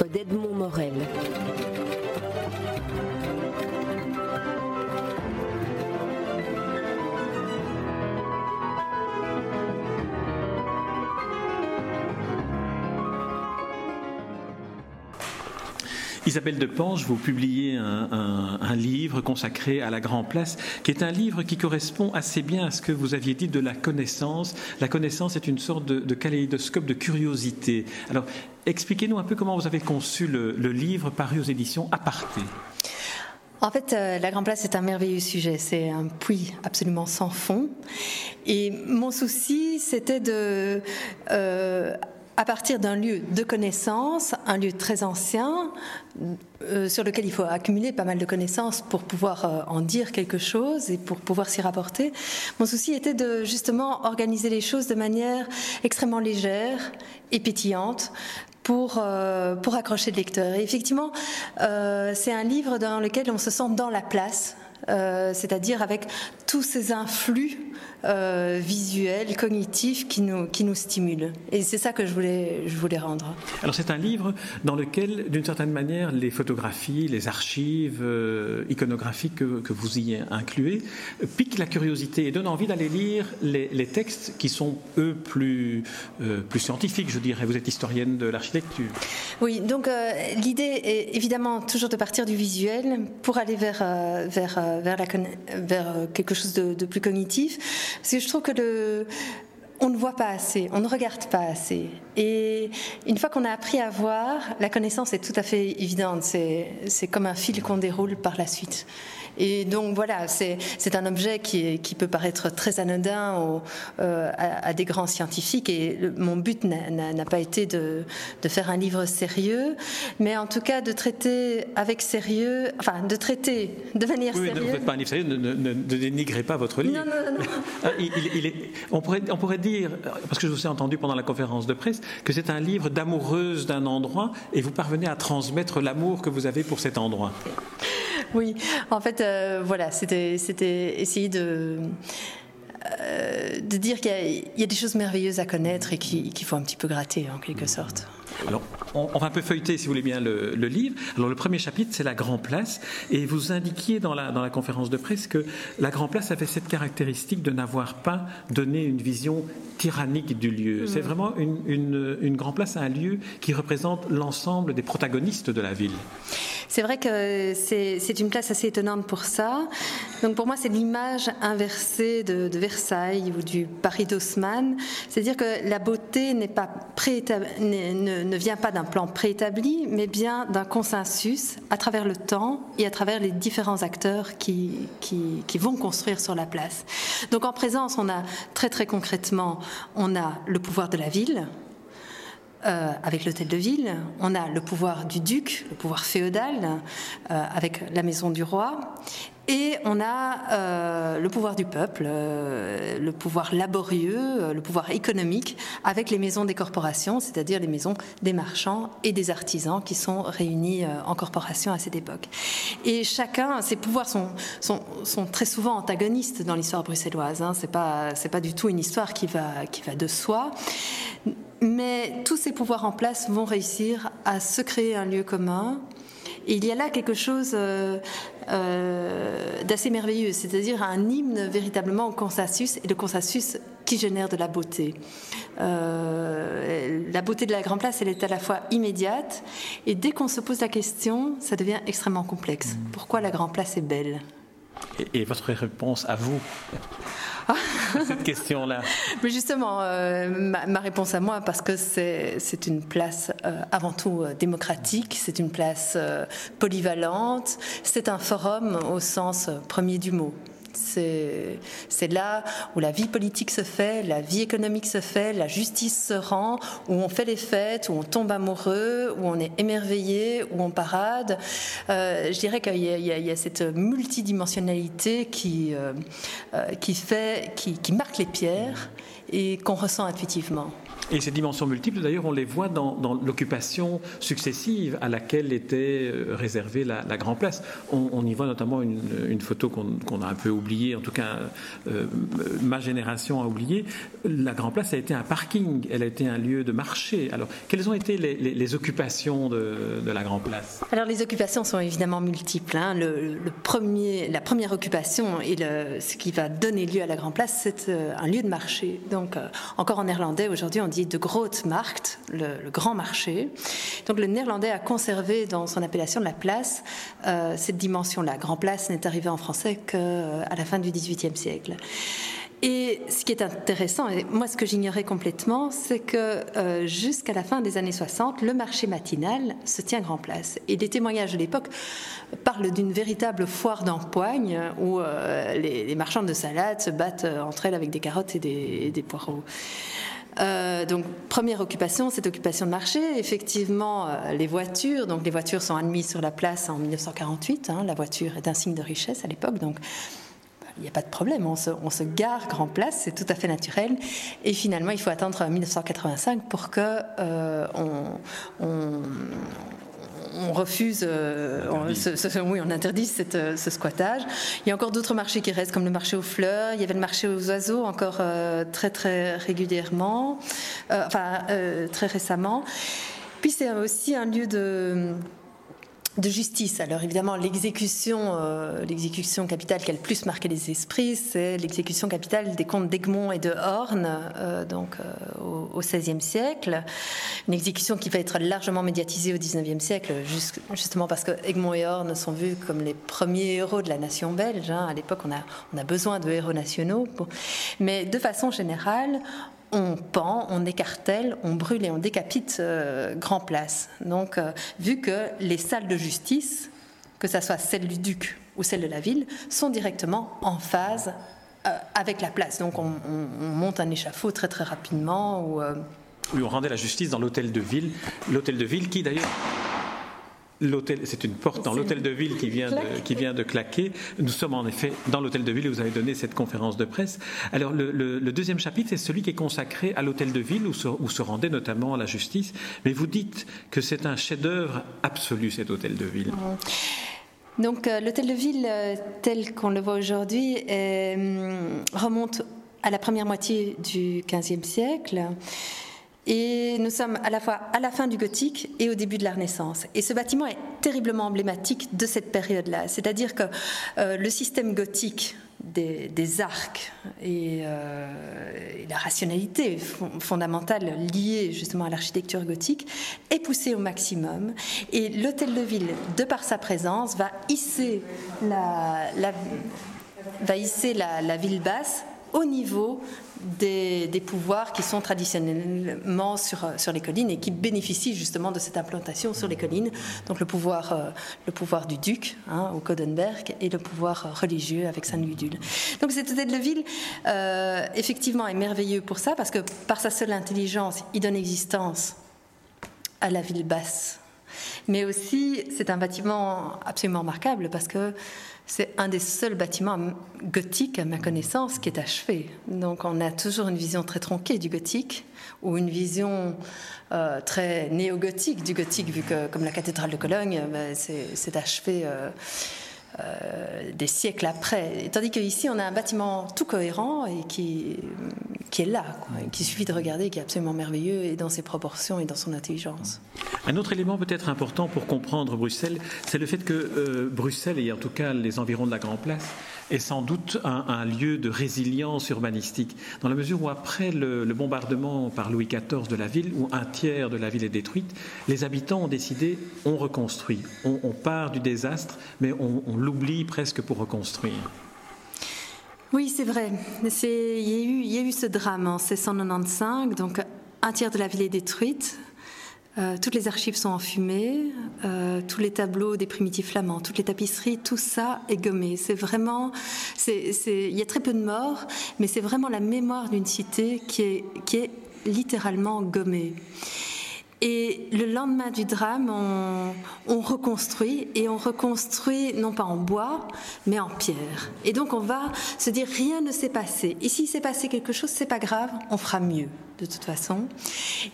D'Edmond Morel. Isabelle Depange, vous publiez un, livre consacré à la Grand Place, qui est un livre qui correspond assez bien à ce que vous aviez dit de la connaissance. La connaissance est une sorte de, de kaléidoscope de curiosité. Alors, expliquez-nous un peu comment vous avez conçu le, livre paru aux éditions Aparté. En fait, euh, la Grand Place est un merveilleux sujet. C'est un puits absolument sans fond. Et mon souci, c'était de euh, à partir d'un lieu de connaissance, un lieu très ancien, euh, sur lequel il faut accumuler pas mal de connaissances pour pouvoir euh, en dire quelque chose et pour pouvoir s'y rapporter. Mon souci était de justement organiser les choses de manière extrêmement légère et pétillante pour, euh, pour accrocher le lecteur. Et effectivement, c'est un livre dans lequel on se sent dans la place, c'est-à-dire avec tous ces influx euh, visuel, cognitif qui nous, qui nous stimule. Et c'est ça que je voulais, je voulais rendre. Alors c'est un livre dans lequel, d'une certaine manière, les photographies, les archives euh, iconographiques que, que, vous y incluez piquent la curiosité et donnent envie d'aller lire les, les, textes qui sont, eux, plus, euh, plus scientifiques, je dirais. Vous êtes historienne de l'architecture. Oui, donc l'idée est évidemment toujours de partir du visuel pour aller vers, vers, vers, la, vers quelque chose de, plus cognitif. Parce que je trouve que on ne voit pas assez, on ne regarde pas assez. Et une fois qu'on a appris à voir, la connaissance est tout à fait évidente. C'est comme un fil qu'on déroule par la suite. Et donc voilà, c'est un objet qui, qui, peut paraître très anodin euh, à, des grands scientifiques. Et mon but n'a pas été de, de, faire un livre sérieux, mais en tout cas de traiter avec sérieux, enfin de traiter de manière oui, sérieuse. Ne faites pas un livre sérieux, ne, dénigrez pas votre livre. Non, non, non. Ah, il, est, on, pourrait, on pourrait dire, parce que je vous ai entendu pendant la conférence de presse, que c'est un livre d'amoureuse d'un endroit et vous parvenez à transmettre l'amour que vous avez pour cet endroit. Oui, en fait, euh, voilà, c'était essayer de euh, de dire qu'il y, a des choses merveilleuses à connaître et qu'il faut un petit peu gratter en quelque sorte. Alors, on, va un peu feuilleter, si vous voulez bien, le, livre. Alors, le premier chapitre, c'est la Grand Place. Et vous indiquiez dans la, dans la conférence de presse que la Grand Place avait cette caractéristique de n'avoir pas donné une vision tyrannique du lieu. Mm. C'est vraiment une, une, une Grand Place, un lieu qui représente l'ensemble des protagonistes de la ville. C'est vrai que c'est une place assez étonnante pour ça. Donc pour moi, c'est l'image inversée de, Versailles ou du Paris d'Haussmann. C'est-à-dire que la beauté pas ne, ne, vient pas d'un plan préétabli, mais bien d'un consensus à travers le temps et à travers les différents acteurs qui, qui, qui vont construire sur la place. Donc en présence, on a très très concrètement, on a le pouvoir de la ville, euh, avec l'hôtel de ville, on a le pouvoir du duc, le pouvoir féodal, euh, avec la maison du roi, et on a euh, le pouvoir du peuple, le pouvoir laborieux, le pouvoir économique, avec les maisons des corporations, c'est-à-dire les maisons des marchands et des artisans qui sont réunis en corporation à cette époque. Et chacun, ces pouvoirs sont, très souvent antagonistes dans l'histoire bruxelloise. Hein. C'est pas pas du tout une histoire qui va qui va de soi. Mais tous ces pouvoirs en place vont réussir à se créer un lieu commun. Et il y a là quelque chose euh, euh, d'assez merveilleux, c'est-à-dire un hymne véritablement au consensus et le consensus qui génère de la beauté. Euh, la beauté de la Grand Place, elle est à la fois immédiate et dès qu'on se pose la question, ça devient extrêmement complexe. Pourquoi la Grand Place est belle? Et votre réponse à vous? cette question-là Mais justement, euh, ma, réponse à moi, parce que c'est une place euh, avant tout euh, démocratique, c'est une place polyvalente, c'est un forum au sens premier du mot. C'est là où la vie politique se fait, la vie économique se fait, la justice se rend, où on fait les fêtes, où on tombe amoureux, où on est émerveillé, où on parade. Euh, je dirais qu'il y, a cette multidimensionnalité euh, euh, qui, fait, qui, qui marque les pierres et qu'on ressent intuitivement. Et ces dimensions multiples, d'ailleurs, on les voit dans, l'occupation successive à laquelle était euh, réservée la, Grand Place. On, y voit notamment une, photo qu'on a un peu oubliée, en tout cas euh, ma génération a oublié. La Grand Place a été un parking, elle a été un lieu de marché. Alors, quelles ont été les, occupations de, la Grand Place? Alors, les occupations sont évidemment multiples. Hein. Le, premier, la première occupation et ce qui va donner lieu à la Grand Place, c'est euh, un lieu de marché. Donc, encore en néerlandais, aujourd'hui, on dit de Grote Markt, le, grand marché. Donc le néerlandais a conservé dans son appellation de la place euh, cette dimension-là. Grand place n'est arrivé en français qu'à euh, la fin du XVIIIe siècle. Et ce qui est intéressant, et moi ce que j'ignorais complètement, c'est que euh, jusqu'à la fin des années 60, le marché matinal se tient grand place. Et les témoignages de l'époque parlent d'une véritable foire d'empoigne où les, marchands de salade se battent entre elles avec des carottes et des poireaux. Euh, donc, première occupation, cette occupation de marché. Effectivement, euh, les voitures. Donc, les voitures sont admises sur la place en 1948. Hein. la voiture est un signe de richesse à l'époque. Donc, il n'y a pas de problème. On se, gare grand place, c'est tout à fait naturel. Et finalement, il faut attendre 1985 pour que euh, on on refuse, euh, on, oui, on interdit euh, ce squattage. Il y a encore d'autres marchés qui restent, comme le marché aux fleurs. Il y avait le marché aux oiseaux encore euh, très très régulièrement, enfin très récemment. Puis c'est aussi un lieu de de justice. Alors évidemment, l'exécution, euh, l'exécution capitale qui a le plus marqué les esprits, c'est l'exécution capitale des comtes d'Egmont et de Horn, euh, donc euh, au XVIe siècle. Une exécution qui va être largement médiatisée au XIXe siècle, justement parce que Egmont et Horn sont vus comme les premiers héros de la nation belge. Hein. À l'époque, on a, on a besoin de héros nationaux. Mais de façon générale, on pend, on écartèle, on brûle et on décapite euh, grand place. Donc, euh, vu que les salles de justice, que ce soit celle du duc ou celle de la ville, sont directement en phase euh, avec la place. Donc, on, monte un échafaud très très rapidement. Ou, on rendait la justice dans l'hôtel de ville. L'hôtel de ville qui, d'ailleurs, L'hôtel, c'est une porte dans l'hôtel de ville qui vient de, qui vient de claquer. Nous sommes en effet dans l'hôtel de ville où vous avez donné cette conférence de presse. Alors le, deuxième chapitre, c'est celui qui est consacré à l'hôtel de ville où se, rendait notamment la justice. Mais vous dites que c'est un chef-d'œuvre absolu cet hôtel de ville. Donc euh, l'hôtel de ville euh, tel qu'on le voit aujourd'hui euh, remonte à la première moitié du XVe siècle. Et nous sommes à la fois à la fin du gothique et au début de la Renaissance. Et ce bâtiment est terriblement emblématique de cette période-là. C'est-à-dire que euh, le système gothique des, arcs euh, et, la rationalité fondamentale liée justement à l'architecture gothique est poussée au maximum. Et l'hôtel de ville, de par sa présence, va hisser la, va hisser la ville basse au niveau des, pouvoirs qui sont traditionnellement sur, sur les collines et qui bénéficient justement de cette implantation sur les collines. Donc le pouvoir, euh, le pouvoir du duc hein, au Codenberg et le pouvoir religieux avec Saint-Gudule. Donc cet hôtel de ville, euh, effectivement, est merveilleux pour ça parce que par sa seule intelligence, il donne existence à la ville basse. Mais aussi, c'est un bâtiment absolument remarquable parce que c'est un des seuls bâtiments gothiques, à ma connaissance, qui est achevé. Donc on a toujours une vision très tronquée du gothique, ou une vision euh, très néo-gothique du gothique, vu que comme la cathédrale de Cologne, ben, c'est achevé. Euh, euh, des siècles après. Tandis qu'ici, on a un bâtiment tout cohérent et qui, qui est là, qu'il suffit de regarder, qui est absolument merveilleux et dans ses proportions et dans son intelligence. Un autre élément peut-être important pour comprendre Bruxelles, c'est le fait que euh, Bruxelles, et en tout cas les environs de la Grand Place, est sans doute un, lieu de résilience urbanistique, dans la mesure où après le, bombardement par Louis XIV de la ville, où un tiers de la ville est détruite, les habitants ont décidé, on reconstruit, on, part du désastre, mais on l'oublie presque pour reconstruire. Oui, c'est vrai. Il y, a eu, ce drame en 1695, donc un tiers de la ville est détruite. Euh, toutes les archives sont enfumées, euh, tous les tableaux des primitifs flamands, toutes les tapisseries, tout ça est gommé. C'est vraiment, il y a très peu de morts, mais c'est vraiment la mémoire d'une cité qui est littéralement gommée. Et le lendemain du drame, on, reconstruit et on reconstruit non pas en bois, mais en pierre. Et donc on va se dire rien ne s'est passé. Et s'il s'est passé quelque chose, c'est pas grave, on fera mieux de toute façon.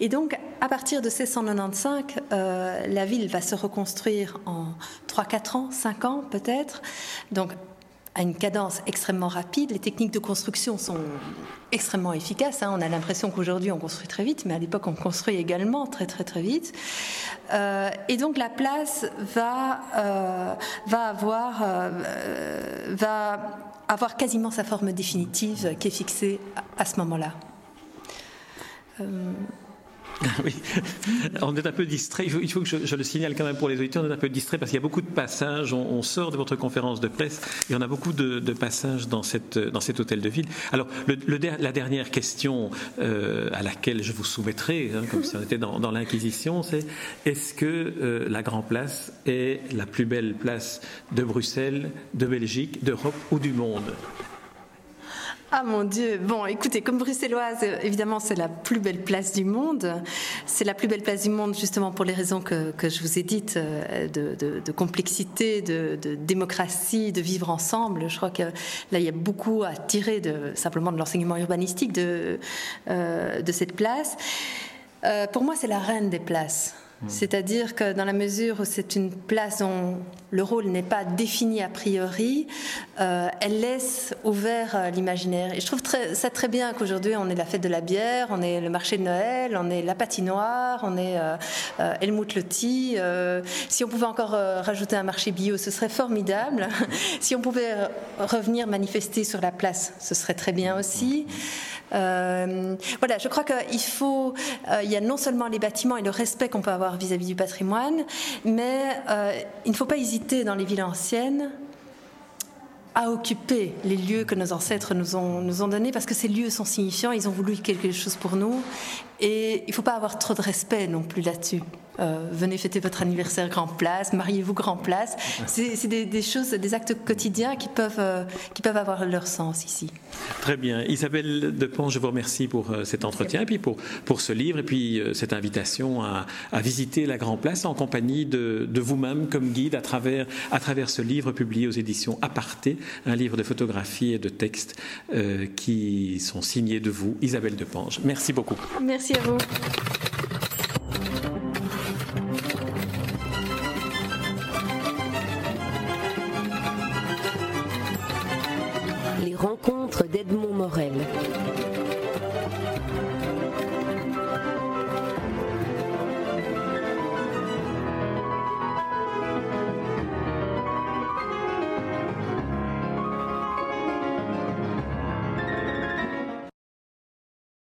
Et donc à partir de 1695, euh, la ville va se reconstruire en 3-4 ans, 5 ans peut-être. Donc à une cadence extrêmement rapide. Les techniques de construction sont extrêmement efficaces. Hein. On a l'impression qu'aujourd'hui on construit très vite, mais à l'époque on construit également très très très vite. Euh, et donc la place va, euh, va, avoir, euh, va avoir quasiment sa forme définitive qui est fixée à, à ce moment-là. Oui, on est un peu distrait. Il faut, que je, le signale quand même pour les auditeurs, on est un peu distrait parce qu'il y a beaucoup de passages. On, sort de votre conférence de presse et on a beaucoup de, passages dans, cet hôtel de ville. Alors, la dernière question euh, à laquelle je vous soumettrai, hein, comme si on était dans, l'Inquisition, c'est est-ce que euh, la Grand Place est la plus belle place de Bruxelles, de Belgique, d'Europe ou du monde? Ah mon Dieu. Bon, écoutez, comme bruxelloise, évidemment, c'est la plus belle place du monde. C'est la plus belle place du monde justement pour les raisons que, je vous ai dites, euh, de, complexité, de, démocratie, de vivre ensemble. Je crois que là, il y a beaucoup à tirer de, simplement de l'enseignement urbanistique de, euh, de cette place. Euh, pour moi, c'est la reine des places. Hmm. C'est-à-dire que dans la mesure où c'est une place dont le rôle n'est pas défini a priori, euh, elle laisse ouvert euh, l'imaginaire. Et je trouve ça très bien qu'aujourd'hui on est la fête de la bière, on est le marché de Noël, on est la patinoire, on est euh, Helmut Lotti. si on pouvait encore rajouter un marché bio, ce serait formidable. si on pouvait revenir manifester sur la place, ce serait très bien aussi. Euh, voilà, je crois qu'il faut, euh, il y a non seulement les bâtiments et le respect qu'on peut avoir vis-à-vis du patrimoine, mais euh, il ne faut pas hésiter dans les villes anciennes à occuper les lieux que nos ancêtres nous ont, nous ont donnés, parce que ces lieux sont signifiants, ils ont voulu quelque chose pour nous, et il ne faut pas avoir trop de respect non plus là-dessus. Euh, venez fêter votre anniversaire grand place, mariez-vous grand place. C'est des, choses, des actes quotidiens qui peuvent, euh, qui peuvent avoir leur sens ici. Très bien. Isabelle Depont, je vous remercie pour euh, cet entretien et puis pour, pour ce livre et puis cette invitation à, à, visiter la Grand Place en compagnie de, de vous-même comme guide à travers, à travers ce livre publié aux éditions Aparté, un livre de photographies et de textes qui sont signés de vous, Isabelle Depange. Merci beaucoup. Merci à vous. Rencontres d'Edmond